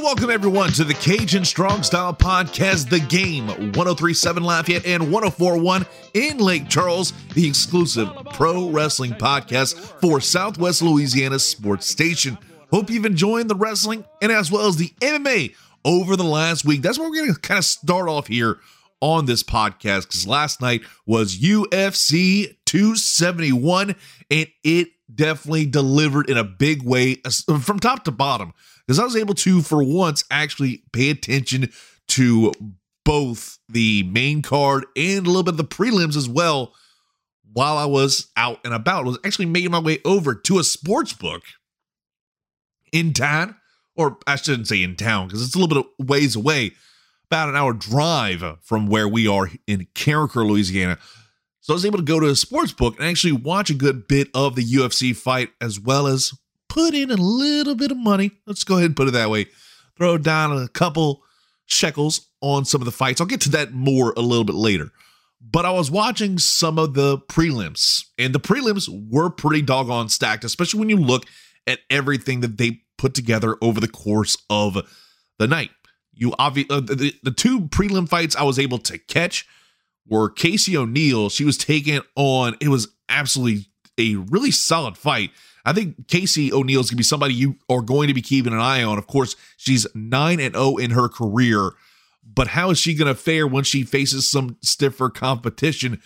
to welcome everyone to the Cajun Strong Style Podcast, The Game, 1037 Lafayette and 1041 in Lake Charles, the exclusive pro wrestling podcast for Southwest Louisiana Sports Station. Hope you've enjoyed the wrestling and as well as the MMA over the last week. That's where we're going to kind of start off here on this podcast because last night was UFC 271 and it definitely delivered in a big way uh, from top to bottom because I was able to, for once, actually pay attention to both the main card and a little bit of the prelims as well while I was out and about. I was actually making my way over to a sports book in town, or I shouldn't say in town because it's a little bit of ways away, about an hour drive from where we are in Carencro, Louisiana. So I was able to go to a sports book and actually watch a good bit of the UFC fight as well as put in a little bit of money. Let's go ahead and put it that way. Throw down a couple shekels on some of the fights. I'll get to that more a little bit later. But I was watching some of the prelims, and the prelims were pretty doggone stacked, especially when you look at everything that they put together over the course of the night. You obviously uh, the, the two prelim fights I was able to catch were Casey O'Neill. She was taking on. It was absolutely a really solid fight. I think Casey O'Neill is going to be somebody you are going to be keeping an eye on. Of course, she's 9 and 0 in her career, but how is she going to fare when she faces some stiffer competition?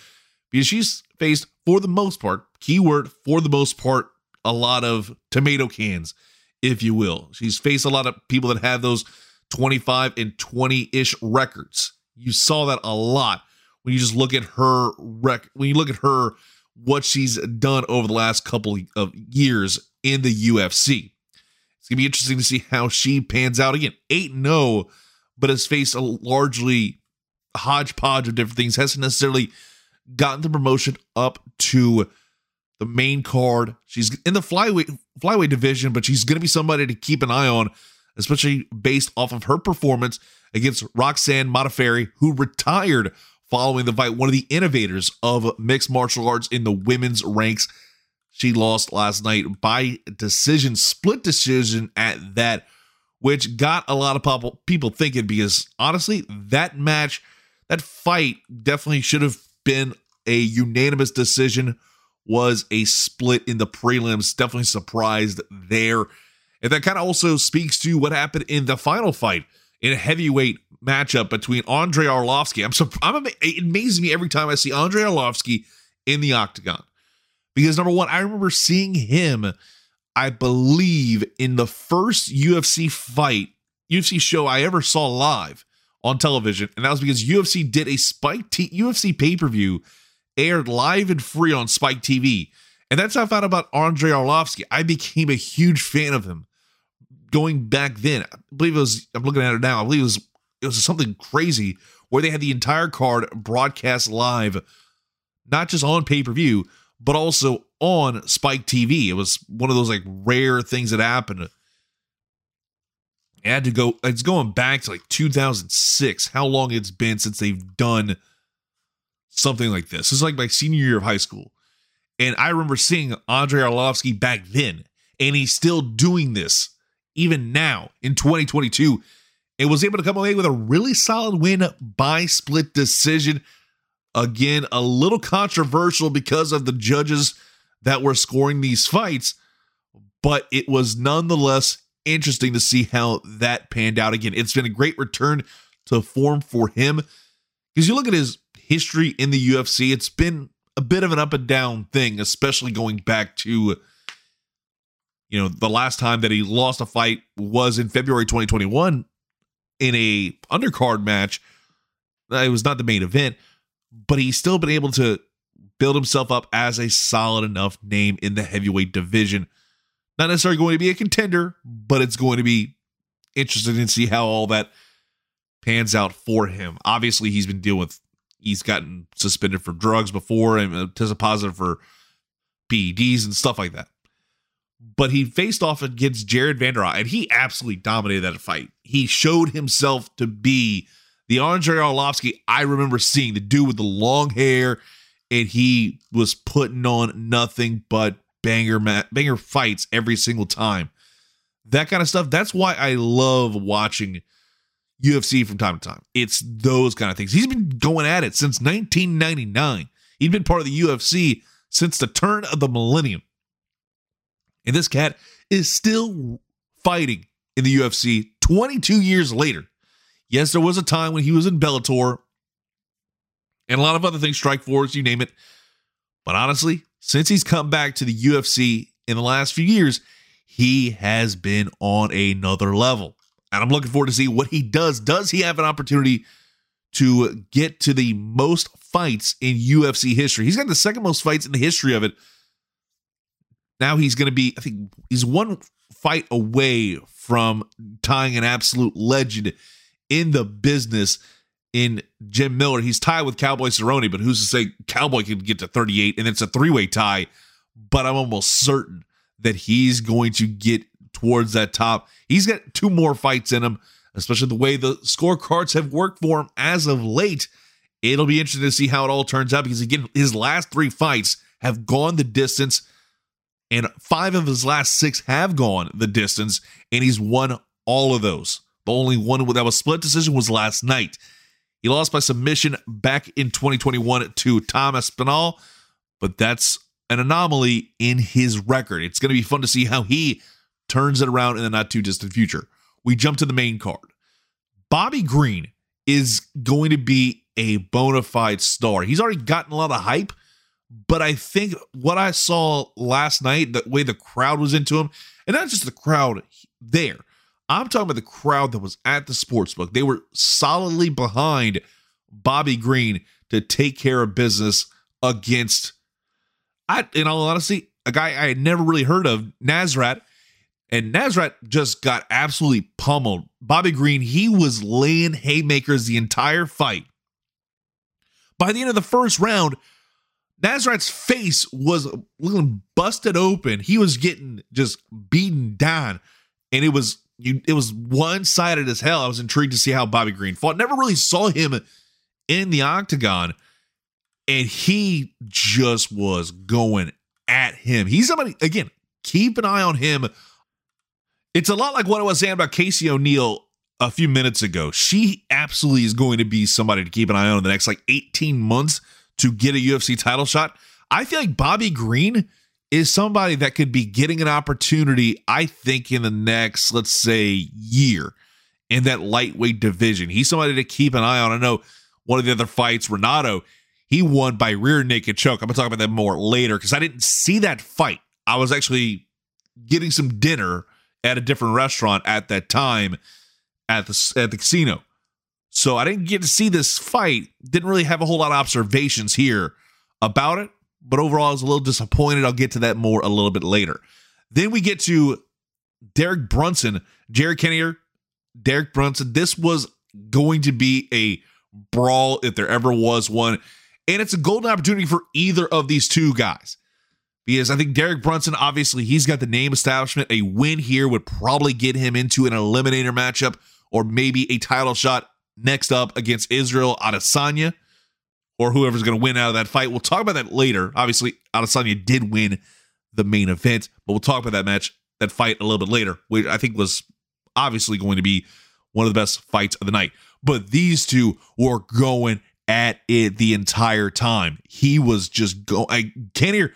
Because she's faced, for the most part, keyword for the most part, a lot of tomato cans, if you will. She's faced a lot of people that have those 25 and 20 ish records. You saw that a lot when you just look at her rec when you look at her what she's done over the last couple of years in the UFC. It's going to be interesting to see how she pans out again. 8 0, but has faced a largely hodgepodge of different things, hasn't necessarily gotten the promotion up to the main card. She's in the flyweight flyweight division, but she's going to be somebody to keep an eye on, especially based off of her performance against Roxanne Modafferi, who retired following the fight, one of the innovators of mixed martial arts in the women's ranks. She lost last night by decision, split decision at that, which got a lot of people thinking because honestly, that match, that fight definitely should have been a unanimous decision, was a split in the prelims. Definitely surprised there. And that kind of also speaks to what happened in the final fight in heavyweight matchup between Andrei Arlovski. I'm so I'm it amazes me every time I see Andrei Arlovski in the octagon. Because number one, I remember seeing him, I believe, in the first UFC fight, UFC show I ever saw live on television. And that was because UFC did a Spike T- UFC pay-per-view aired live and free on Spike TV. And that's how I found out about Andrei Arlovski. I became a huge fan of him going back then. I believe it was, I'm looking at it now, I believe it was it was something crazy where they had the entire card broadcast live, not just on pay-per-view, but also on Spike TV. It was one of those like rare things that happened. It had to go, it's going back to like 2006, how long it's been since they've done something like this. It's like my senior year of high school. And I remember seeing Andrei Arlovski back then, and he's still doing this even now in 2022 and was able to come away with a really solid win by split decision. Again, a little controversial because of the judges that were scoring these fights, but it was nonetheless interesting to see how that panned out. Again, it's been a great return to form for him because you look at his history in the UFC, it's been a bit of an up and down thing, especially going back to you know, the last time that he lost a fight was in February 2021 in a undercard match. It was not the main event, but he's still been able to build himself up as a solid enough name in the heavyweight division. Not necessarily going to be a contender, but it's going to be interesting to see how all that pans out for him. Obviously, he's been dealing with he's gotten suspended for drugs before and uh, tested positive for PEDs and stuff like that but he faced off against Jared Vanderaa, and he absolutely dominated that fight. He showed himself to be the Andrei Arlovski I remember seeing, the dude with the long hair, and he was putting on nothing but banger banger fights every single time. that kind of stuff. That's why I love watching UFC from time to time. It's those kind of things. He's been going at it since 1999. He'd been part of the UFC since the turn of the millennium. And this cat is still fighting in the UFC 22 years later. Yes, there was a time when he was in Bellator and a lot of other things, Strikeforce, you name it. But honestly, since he's come back to the UFC in the last few years, he has been on another level. And I'm looking forward to see what he does. Does he have an opportunity to get to the most fights in UFC history? He's got the second most fights in the history of it. Now he's going to be, I think he's one fight away from tying an absolute legend in the business in Jim Miller. He's tied with Cowboy Cerrone, but who's to say Cowboy could get to 38 and it's a three way tie? But I'm almost certain that he's going to get towards that top. He's got two more fights in him, especially the way the scorecards have worked for him as of late. It'll be interesting to see how it all turns out because, again, his last three fights have gone the distance, and five of his last six have gone the distance, and he's won all of those. The only one that was split decision was last night. He lost by submission back in 2021 to Tom Aspinall, but that's an anomaly in his record. It's going to be fun to see how he turns it around in the not too distant future. We jump to the main card. Bobby Green is going to be a bona fide star. He's already gotten a lot of hype, but I think what I saw last night, the way the crowd was into him, and not just the crowd there, I'm talking about the crowd that was at the sportsbook. They were solidly behind Bobby Green to take care of business against, I, in all honesty, a guy I had never really heard of, Nasrat. And Nasrat just got absolutely pummeled. Bobby Green, he was laying haymakers the entire fight. By the end of the first round, Nasrat's face was looking busted open. He was getting just beaten down. And it was you it was one-sided as hell. I was intrigued to see how Bobby Green fought. Never really saw him in the octagon. And he just was going at him. He's somebody, again, keep an eye on him. It's a lot like what I was saying about Casey O'Neill a few minutes ago. She absolutely is going to be somebody to keep an eye on in the next like 18 months to get a UFC title shot. I feel like Bobby Green is somebody that could be getting an opportunity, I think, in the next, let's say, year in that lightweight division. He's somebody to keep an eye on. I know one of the other fights, Renato, he won by rear naked choke. I'm gonna talk about that more later because I didn't see that fight. I was actually getting some dinner at a different restaurant at that time at the at the casino. So I didn't get to see this fight. Didn't really have a whole lot of observations here about it, but overall I was a little disappointed. I'll get to that more a little bit later. Then we get to Derek Brunson, Jared Cannonier, Derek Brunson. This was going to be a brawl if there ever was one. And it's a golden opportunity for either of these two guys. Because I think Derek Brunson, obviously, he's got the name establishment. A win here would probably get him into an eliminator matchup or maybe a title shot next up against Israel Adesanya or whoever's going to win out of that fight. We'll talk about that later. Obviously, Adesanya did win the main event, but we'll talk about that match, that fight a little bit later, which I think was obviously going to be one of the best fights of the night. But these two were going at it the entire time. He was just going. I can't hear.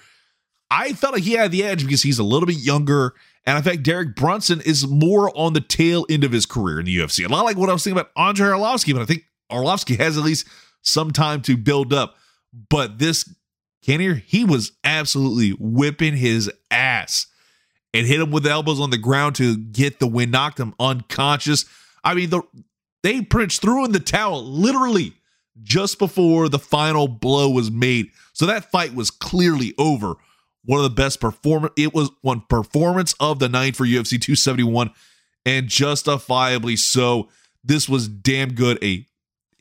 I felt like he had the edge because he's a little bit younger. And in fact, Derek Brunson is more on the tail end of his career in the UFC. A lot like what I was thinking about Andrei Arlovski, but I think Arlovski has at least some time to build up. But this Cannonier, he was absolutely whipping his ass and hit him with elbows on the ground to get the win, knocked him unconscious. I mean, the, they much threw in the towel literally just before the final blow was made. So that fight was clearly over. One of the best performance. It was one performance of the night for UFC 271, and justifiably so. This was damn good. A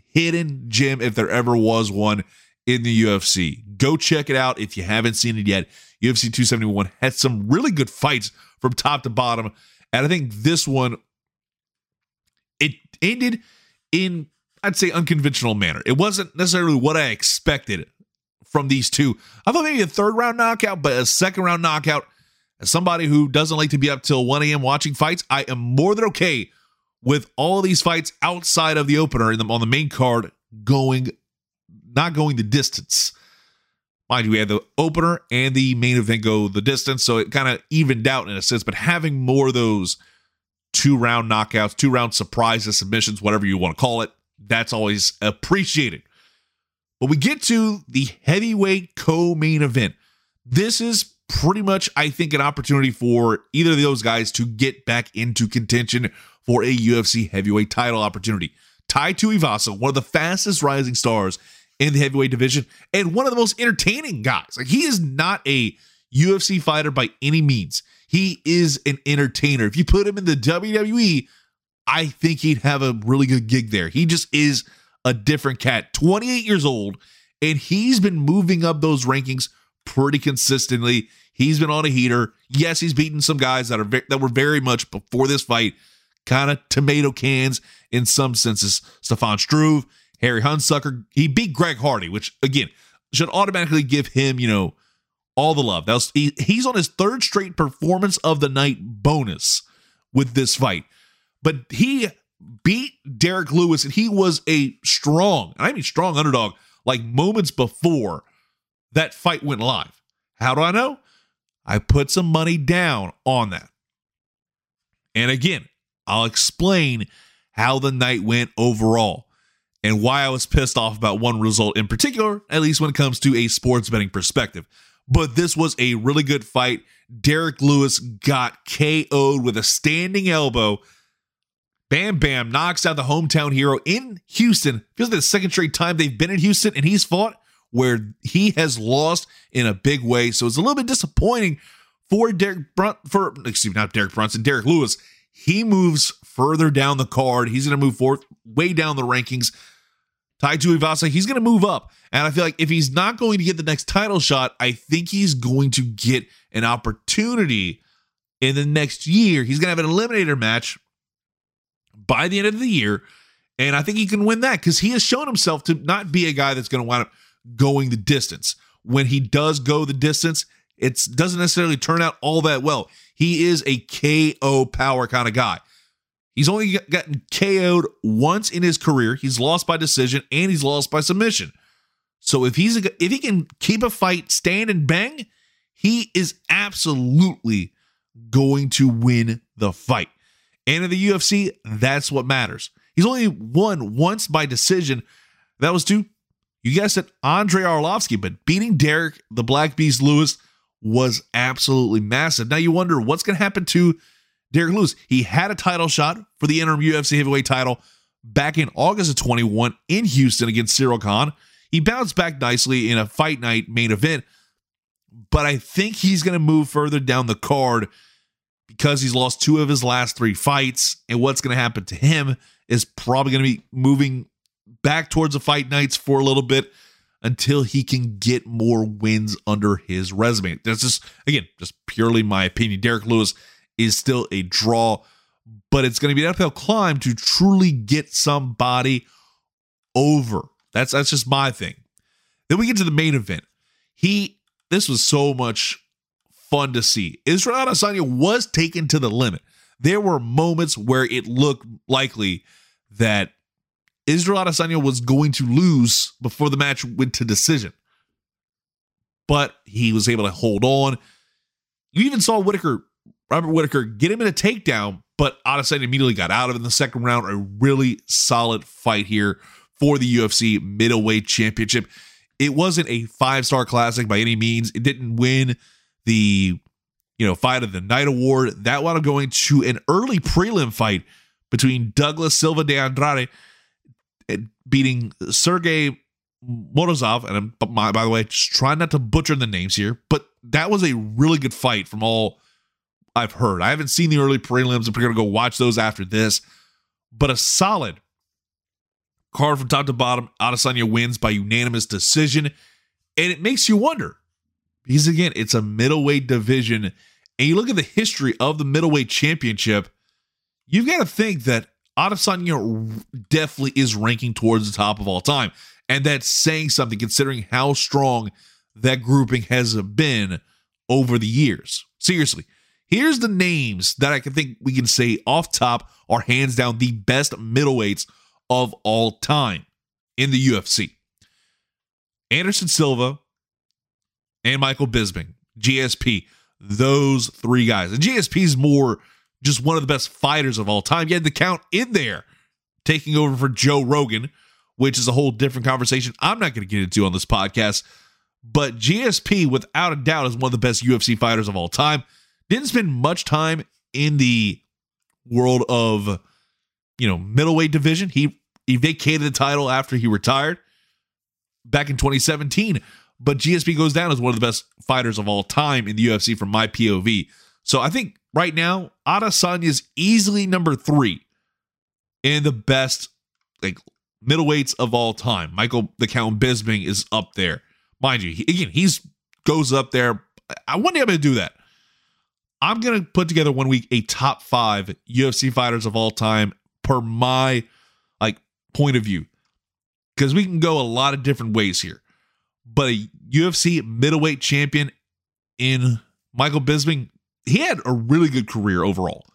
hidden gem, if there ever was one in the UFC. Go check it out if you haven't seen it yet. UFC 271 had some really good fights from top to bottom, and I think this one it ended in I'd say unconventional manner. It wasn't necessarily what I expected from these two. I thought maybe a third round knockout, but a second round knockout. As somebody who doesn't like to be up till 1 a.m. watching fights, I am more than okay with all these fights outside of the opener and on the main card going, not going the distance. Mind you, we had the opener and the main event go the distance, so it kind of evened out in a sense. But having more of those two round knockouts, two round surprises, submissions, whatever you want to call it, that's always appreciated. But we get to the heavyweight co main event. This is pretty much, I think, an opportunity for either of those guys to get back into contention for a UFC heavyweight title opportunity. Tai Tuivasa, one of the fastest rising stars in the heavyweight division and one of the most entertaining guys. Like he is not a UFC fighter by any means. He is an entertainer. If you put him in the WWE, I think he'd have a really good gig there. He just is a different cat. 28 years old, and he's been moving up those rankings pretty consistently. He's been on a heater. Yes, he's beaten some guys that are ve- that were very much before this fight kind of tomato cans in some senses. Stefan Struve, Harry Hunsucker. He beat Greg Hardy, which again should automatically give him, you know, all the love. That was, he, he's on his third straight performance of the night bonus with this fight. But he beat Derrick Lewis and he was a strong, I mean strong underdog, like moments before that fight went live. How do I know? I put some money down on that. And again, I'll explain how the night went overall and why I was pissed off about one result in particular, at least when it comes to a sports betting perspective. But this was a really good fight. Derek Lewis got KO'd with a standing elbow. Bam Bam knocks out the hometown hero in Houston. Feels like the second straight time they've been in Houston and he's fought where he has lost in a big way. So it's a little bit disappointing for Derek Brunt for excuse me, not Derek Brunson, Derrick Lewis. He moves further down the card. He's going to move forth way down the rankings. Tai Tuivasa, he's going to move up. And I feel like if he's not going to get the next title shot, I think he's going to get an opportunity in the next year. He's going to have an eliminator match by the end of the year. And I think he can win that because he has shown himself to not be a guy that's going to wind up going the distance. When he does go the distance, it doesn't necessarily turn out all that well. He is a KO power kind of guy. He's only gotten KO'd once in his career. He's lost by decision and he's lost by submission. So if he's a, if he can keep a fight, stand and bang, he is absolutely going to win the fight. And in the UFC, that's what matters. He's only won once by decision. That was to, you guessed it, Andrei Arlovski, but beating Derrick, the Black Beast Lewis was absolutely massive. Now you wonder what's going to happen to Derrick Lewis. He had a title shot for the interim UFC heavyweight title back in August of 21 in Houston against Ciryl Gane. He bounced back nicely in a fight night main event, but I think he's going to move further down the card because he's lost two of his last three fights. And what's going to happen to him is probably going to be moving back towards the fight nights for a little bit until he can get more wins under his resume. That's just, again, just purely my opinion. Derrick Lewis is still a draw, but it's going to be an uphill climb to truly get somebody over. That's that's just my thing. Then we get to the main event. He this was so much fun to see. Israel Adesanya was taken to the limit. There were moments where it looked likely that Israel Adesanya was going to lose before the match went to decision. But he was able to hold on. You even saw Whitaker, Robert Whitaker, get him in a takedown, but Adesanya immediately got out of it in the second round. A really solid fight here for the UFC middleweight championship. It wasn't a five star classic by any means. It didn't win the you know fight of the night award. That wound up going to an early prelim fight between Douglas Silva de Andrade eh, beating Sergey Morozov. And I'm by the way, just trying not to butcher the names here, but that was a really good fight from all I've heard. I haven't seen the early prelims. I'm going to go watch those after this. But a solid card from top to bottom. Adesanya wins by unanimous decision. And it makes you wonder because, again, it's a middleweight division. And you look at the history of the middleweight championship, you've got to think that Adesanya definitely is ranking towards the top of all time. And that's saying something considering how strong that grouping has been over the years. Seriously, here's the names that I can think we can say off top are hands down the best middleweights of all time in the UFC. Anderson Silva and Michael Bisping, GSP, those three guys. And GSP is more just one of the best fighters of all time. You had the count in there taking over for Joe Rogan, which is a whole different conversation I'm not going to get into on this podcast. But GSP, without a doubt, is one of the best UFC fighters of all time. Didn't spend much time in the world of, you know, middleweight division. He he vacated the title after he retired back in 2017. But GSP goes down as one of the best fighters of all time in the UFC from my POV. So I think right now, Adesanya is easily number three in the best like middleweights of all time. Michael the Count Bisping is up there, mind you. He, again, he's goes up there. I day I'm going to do that. I'm to put together one week a top five UFC fighters of all time per my like point of view because we can go a lot of different ways here. But a UFC middleweight champion in Michael Bisping, he had a really good career overall.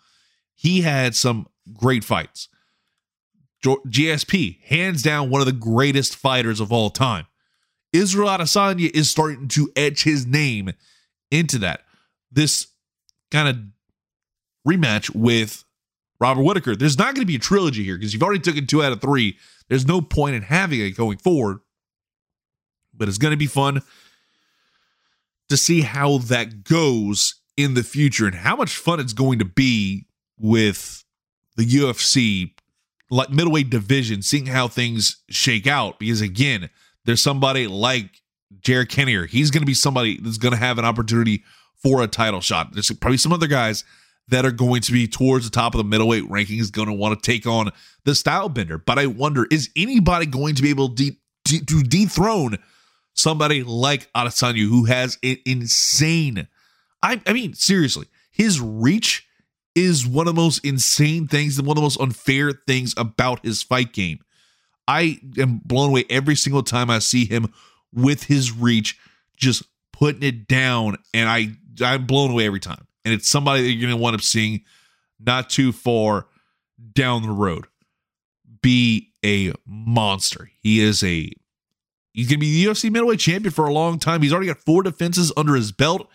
He had some great fights. GSP, hands down, one of the greatest fighters of all time. Israel Adesanya is starting to etch his name into that. This kind of rematch with Robert Whitaker. There's not going to be a trilogy here because you've already taken two out of three. There's no point in having it going forward. But it's going to be fun to see how that goes in the future and how much fun it's going to be with the UFC like middleweight division, seeing how things shake out. Because again, there's somebody like Jared Cannonier. He's going to be somebody that's going to have an opportunity for a title shot. There's probably some other guys that are going to be towards the top of the middleweight rankings going to want to take on the style bender. But I wonder, is anybody going to be able to, de- to dethrone somebody like Adesanya who has an insane, I, I mean, seriously, his reach is one of the most insane things and one of the most unfair things about his fight game. I am blown away every single time I see him with his reach, just putting it down, and I I'm blown away every time. And it's somebody that you're gonna wind up seeing not too far down the road. Be a monster. He is a he's gonna be the UFC middleweight champion for a long time. He's already got four defenses under his belt.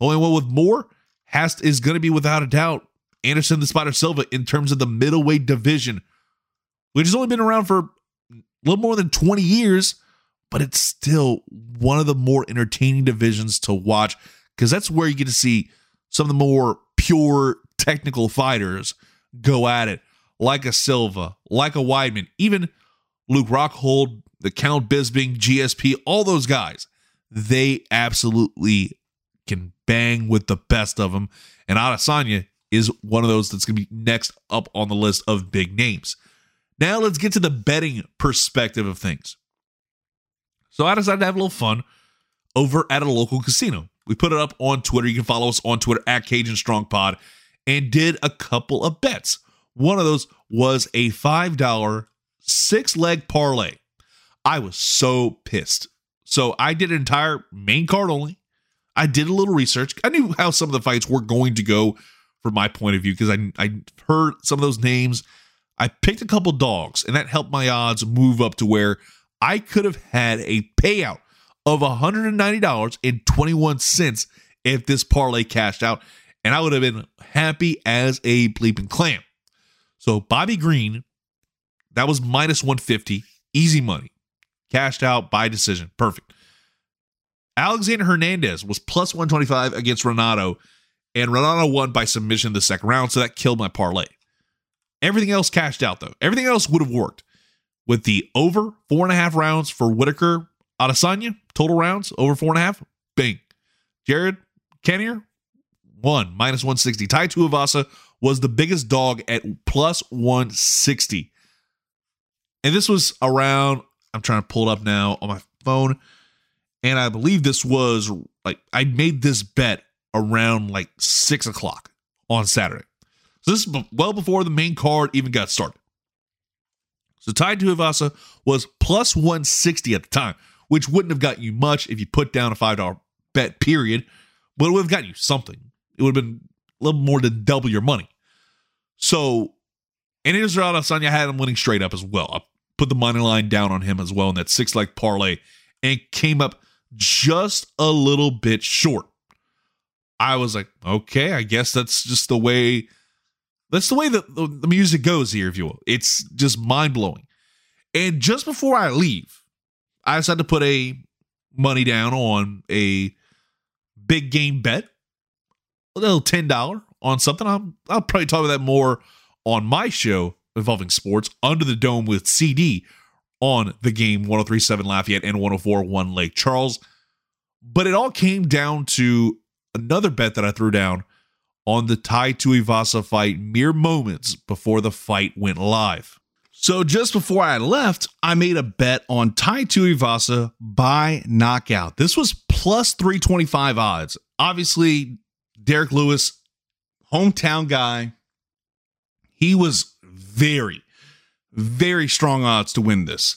Only one with more has is going to be without a doubt Anderson the Spider Silva in terms of the middleweight division, which has only been around for a little more than 20 years, but it's still one of the more entertaining divisions to watch because that's where you get to see some of the more pure technical fighters go at it, like a Silva, like a Weidman, even Luke Rockhold, the Count Bisping, GSP, all those guys. They absolutely can bang with the best of them. And Adesanya is one of those that's going to be next up on the list of big names. Now let's get to the betting perspective of things. So I decided to have a little fun over at a local casino. We put it up on Twitter. You can follow us on Twitter at Cajun Strong Pod and did a couple of bets. One of those was a $5 six leg parlay. I was so pissed. So I did an entire main card only. I did a little research. I knew how some of the fights were going to go from my point of view because I I heard some of those names. I picked a couple dogs, and that helped my odds move up to where I could have had a payout of $190.21 if this parlay cashed out, and I would have been happy as a bleeping clam. So Bobby Green, that was minus 150, easy money, cashed out by decision, perfect. Alexander Hernandez was plus 125 against Renato, and Renato won by submission the second round, so that killed my parlay. Everything else cashed out, though. Everything else would have worked. With the over four and a half rounds for Whitaker Adesanya, total rounds over four and a half, bing. Jared Cannonier, one, minus 160. Tai Tuivasa was the biggest dog at plus 160. And this was around, I'm trying to pull it up now on my phone. And I believe this was like I made this bet around like six o'clock on Saturday. So this is well before the main card even got started. So Tai Tuivasa was plus 160 at the time, which wouldn't have got you much if you put down a $5 bet, period. but it would have gotten you something. It would have been a little more than double your money. So, and Israel Adesanya had him winning straight up as well. I put the money line down on him as well in that six leg parlay and came up just a little bit short. I was like, okay, I guess that's just the way that's the way that the music goes here, if you will. It's just mind blowing. And just before I leave, I decided to put a money down on a big game bet, a little ten dollar on something. I'll, I'll probably talk about that more on my show involving sports under the dome with CD on the game 1037 Lafayette and 1041 Lake Charles. But it all came down to another bet that I threw down on the Tai Tuivasa fight mere moments before the fight went live. So just before I left, I made a bet on Tai Tuivasa by knockout. This was plus 325 odds. Obviously, Derrick Lewis, hometown guy, he was very, very strong odds to win this.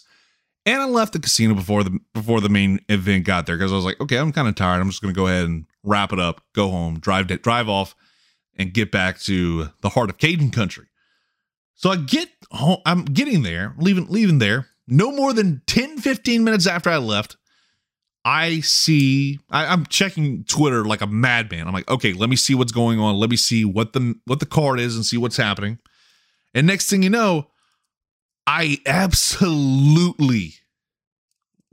And I left the casino before the before the main event got there because I was like, okay, I'm kind of tired. I'm just gonna go ahead and wrap it up, go home, drive drive off, and get back to the heart of Cajun country. So I get home, I'm getting there, leaving leaving there. No more than 10, 15 minutes after I left, I see I, I'm checking Twitter like a madman. I'm like, okay, let me see what's going on. Let me see what the what the card is and see what's happening. And next thing you know, I absolutely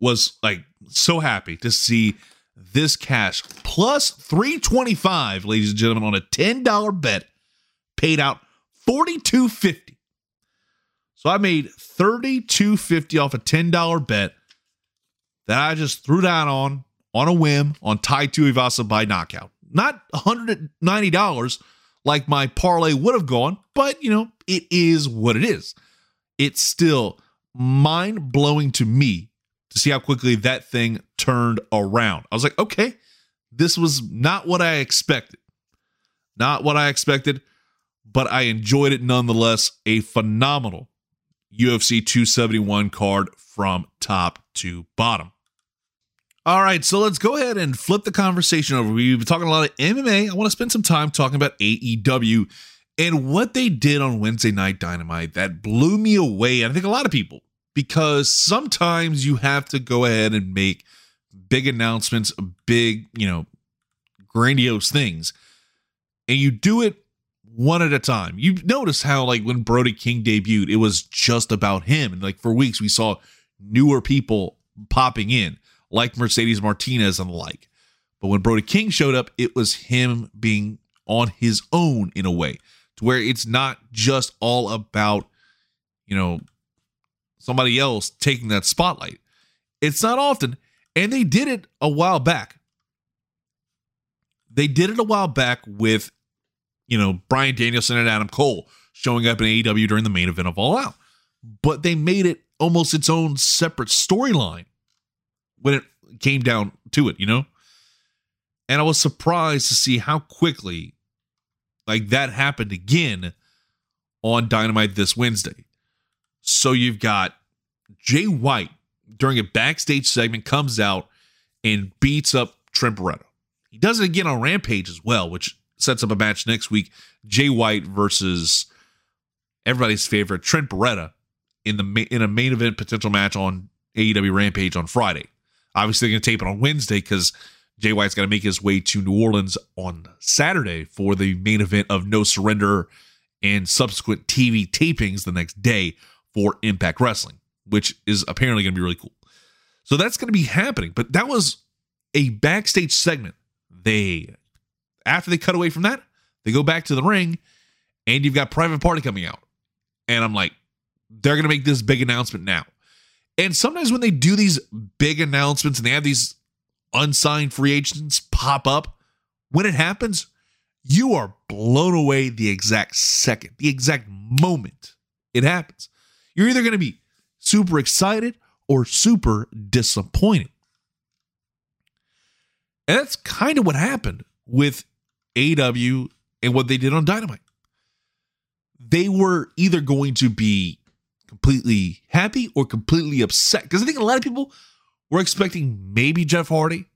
was like so happy to see this cash plus 325 ladies and gentlemen on a $10 bet paid out 4250 so i made 3250 off a $10 bet that i just threw down on on a whim on tai tuivasa by knockout. Not $190 like my parlay would have gone but you know it is what it is it's still mind blowing to me to see how quickly that thing turned around. I was like, okay, this was not what I expected. Not what I expected, but I enjoyed it nonetheless. A phenomenal UFC 271 card from top to bottom. All right, so let's go ahead and flip the conversation over. We've been talking a lot of MMA. I want to spend some time talking about AEW and what they did on Wednesday Night Dynamite that blew me away. And I think a lot of people, because sometimes you have to go ahead and make big announcements, big, you know, grandiose things. And you do it one at a time. You notice how, like, when Brody King debuted, it was just about him. And, like, for weeks, we saw newer people popping in, like Mercedes Martinez and the like. But when Brody King showed up, it was him being on his own in a way to where it's not just all about, you know, somebody else taking that spotlight. It's not often. And they did it a while back. They did it a while back with, you know, Bryan Danielson and Adam Cole showing up in AEW during the main event of All Out. But they made it almost its own separate storyline when it came down to it, you know? And I was surprised to see how quickly like that happened again on Dynamite this Wednesday. So you've got Jay White during a backstage segment comes out and beats up Trent Beretta. He does it again on Rampage as well, which sets up a match next week. Jay White versus everybody's favorite Trent Beretta in the in a main event potential match on AEW Rampage on Friday. Obviously, going to tape it on Wednesday because Jay White's got to make his way to New Orleans on Saturday for the main event of No Surrender and subsequent TV tapings the next day for Impact Wrestling, which is apparently going to be really cool. So that's going to be happening. But that was a backstage segment. They, after they cut away from that, they go back to the ring and you've got Private Party coming out. And I'm like, they're going to make this big announcement now. And sometimes when they do these big announcements and they have these unsigned free agents pop up, when it happens, you are blown away the exact second, the exact moment it happens. You're either going to be super excited or super disappointed. And that's kind of what happened with AW and what they did on Dynamite. They were either going to be completely happy or completely upset. Because I think a lot of people we're expecting maybe Jeff Hardy,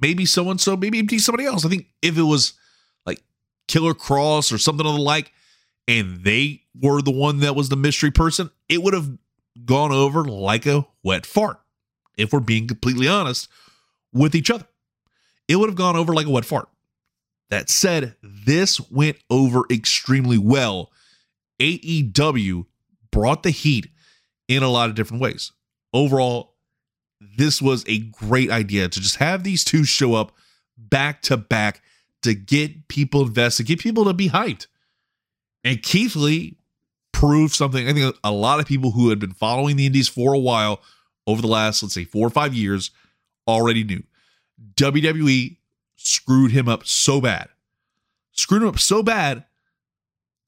maybe so and so, maybe be somebody else. I think if it was like Killer Kross or something of the like, and they were the one that was the mystery person, it would have gone over like a wet fart. If we're being completely honest with each other, it would have gone over like a wet fart. That said, this went over extremely well. AEW brought the heat in a lot of different ways. Overall, this was a great idea to just have these two show up back to back to get people invested, get people to be hyped. And Keith Lee proved something. I think a lot of people who had been following the Indies for a while over the last, let's say, four or five years already knew. WWE screwed him up so bad. Screwed him up so bad.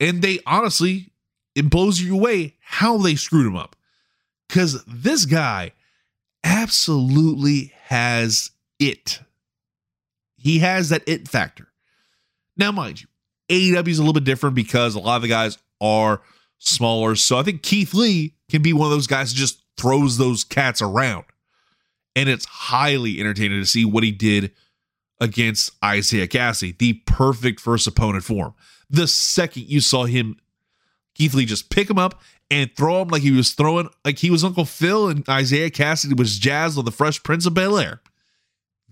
And they honestly, it blows you away how they screwed him up. Because this guy absolutely has it. He has that it factor. Now, mind you, AEW is a little bit different because a lot of the guys are smaller. So I think Keith Lee can be one of those guys that just throws those cats around. And it's highly entertaining to see what he did against Isaiah Kassidy, the perfect first opponent for him. The second you saw him, Keith Lee just pick him up and throw him like he was throwing, like he was Uncle Phil and Isaiah Kassidy was jazzed on the Fresh Prince of Bel Air.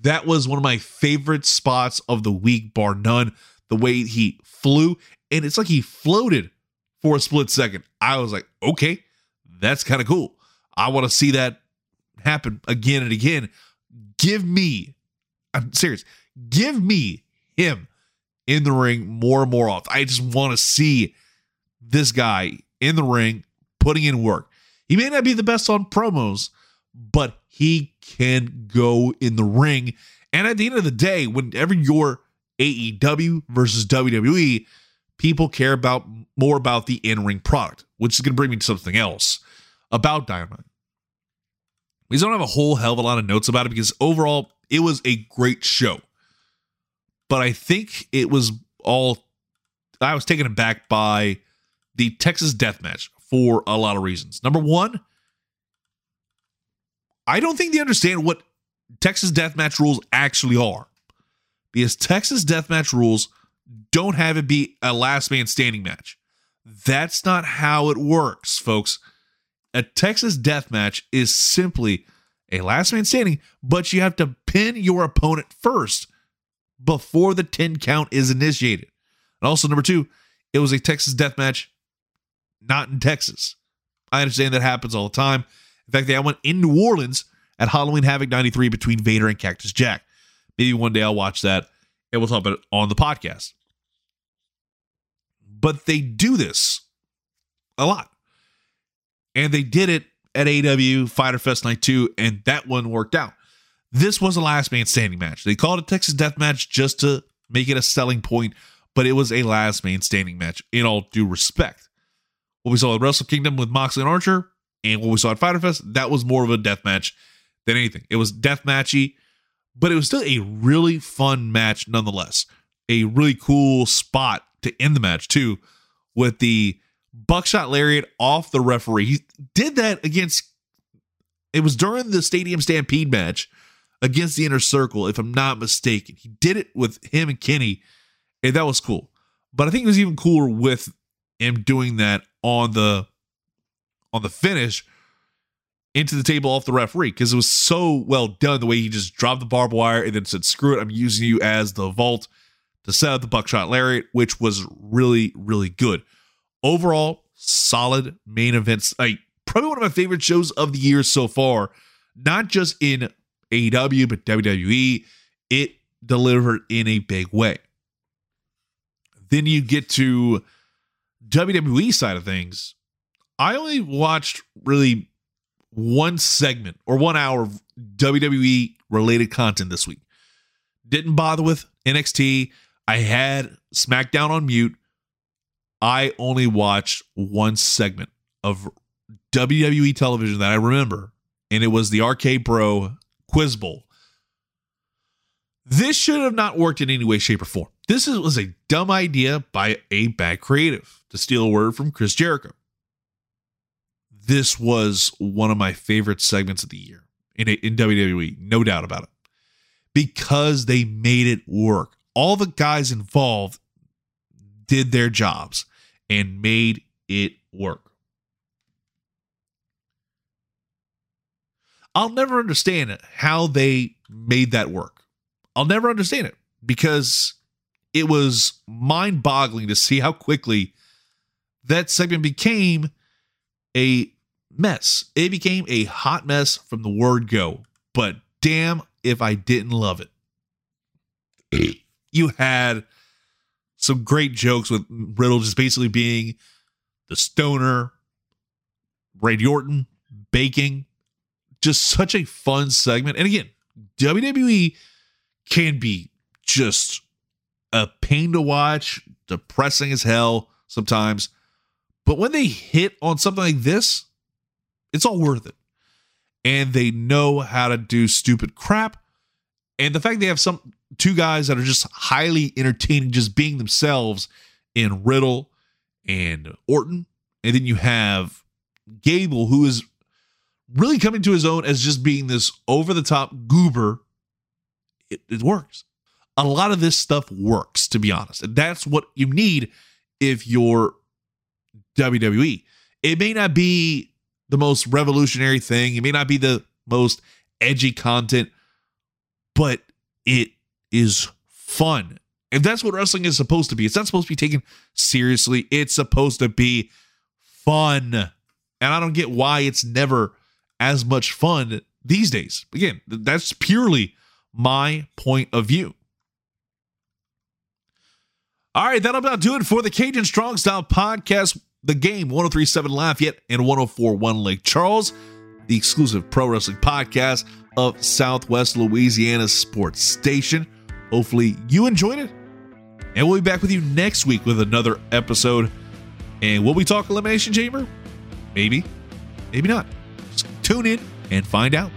That was one of my favorite spots of the week, bar none. The way he flew, and it's like he floated for a split second. I was like, okay, that's kind of cool. I want to see that happen again and again. Give me, I'm serious, give me him in the ring more and more often. I just want to see this guy in the ring putting in work. He may not be the best on promos, but he can go in the ring. And at the end of the day, whenever you're AEW versus WWE, people care about more about the in-ring product, which is going to bring me to something else about Dynamite. We don't have a whole hell of a lot of notes about it because overall it was a great show. But I think it was all I was taken aback by the Texas death match for a lot of reasons. Number one, I don't think they understand what Texas death match rules actually are. Because Texas death match rules don't have it be a last man standing match. That's not how it works, folks. A Texas death match is simply a last man standing, but you have to pin your opponent first before the 10 count is initiated. And also, number two, it was a Texas death match not in Texas. I understand that happens all the time. In fact, I went in New Orleans at Halloween Havoc 93 between Vader and Cactus Jack. Maybe one day I'll watch that and we'll talk about it on the podcast. But they do this a lot. And they did it at AW Fighter Fest Night 2, and that one worked out. This was a last man standing match. They called it Texas Death Match just to make it a selling point, but it was a last man standing match in all due respect. What we saw at Wrestle Kingdom with Moxley and Archer, and what we saw at Fighter Fest, that was more of a death match than anything. It was death matchy, but it was still a really fun match nonetheless. A really cool spot to end the match too, with the buckshot lariat off the referee. He did that against. It was during the Stadium Stampede match against the Inner Circle, if I'm not mistaken. He did it with him and Kenny, and that was cool. But I think it was even cooler with him doing that on the on the finish into the table off the referee because it was so well done the way he just dropped the barbed wire and then said, "Screw it, I'm using you as the vault to set up the buckshot lariat," which was really really good. Overall, solid main events. Like probably one of my favorite shows of the year so far. Not just in AEW but WWE. It delivered in a big way. Then you get to WWE side of things, I only watched really one segment or one hour of WWE related content this week. Didn't bother with NXT. I had SmackDown on mute. I only watched one segment of WWE television that I remember, and it was the RK Bro Quiz Bowl. This should have not worked in any way, shape, or form. This is, was a dumb idea by a bad creative, to steal a word from Chris Jericho. This was one of my favorite segments of the year in, in WWE, no doubt about it. because they made it work. All the guys involved did their jobs and made it work. I'll never understand how they made that work. I'll never understand it because it was mind boggling to see how quickly that segment became a mess. It became a hot mess from the word go. But damn if I didn't love it. you had some great jokes with Riddle just basically being the stoner, Randy Orton, baking. Just such a fun segment. And again, WWE can be just a pain to watch, depressing as hell sometimes. But when they hit on something like this, it's all worth it. And they know how to do stupid crap. And the fact they have some two guys that are just highly entertaining, just being themselves in Riddle and Orton. And then you have Gable, who is really coming to his own as just being this over the top goober. It, it works. A lot of this stuff works, to be honest. And that's what you need if you're WWE. It may not be the most revolutionary thing, it may not be the most edgy content, but is fun. And that's what wrestling is supposed to be. It's not supposed to be taken seriously. It's supposed to be fun. And I don't get why it's never as much fun these days. Again, that's purely my point of view. All right, that'll about do it for the Cajun Strong Style podcast the game 1037 Lafayette and 1041 Lake Charles, the exclusive pro wrestling podcast of Southwest Louisiana Sports Station. Hopefully, you enjoyed it. And we'll be back with you next week with another episode. And will we talk Elimination Chamber? Maybe, maybe not. Just tune in and find out.